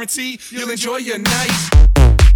guarantee you'll enjoy your night.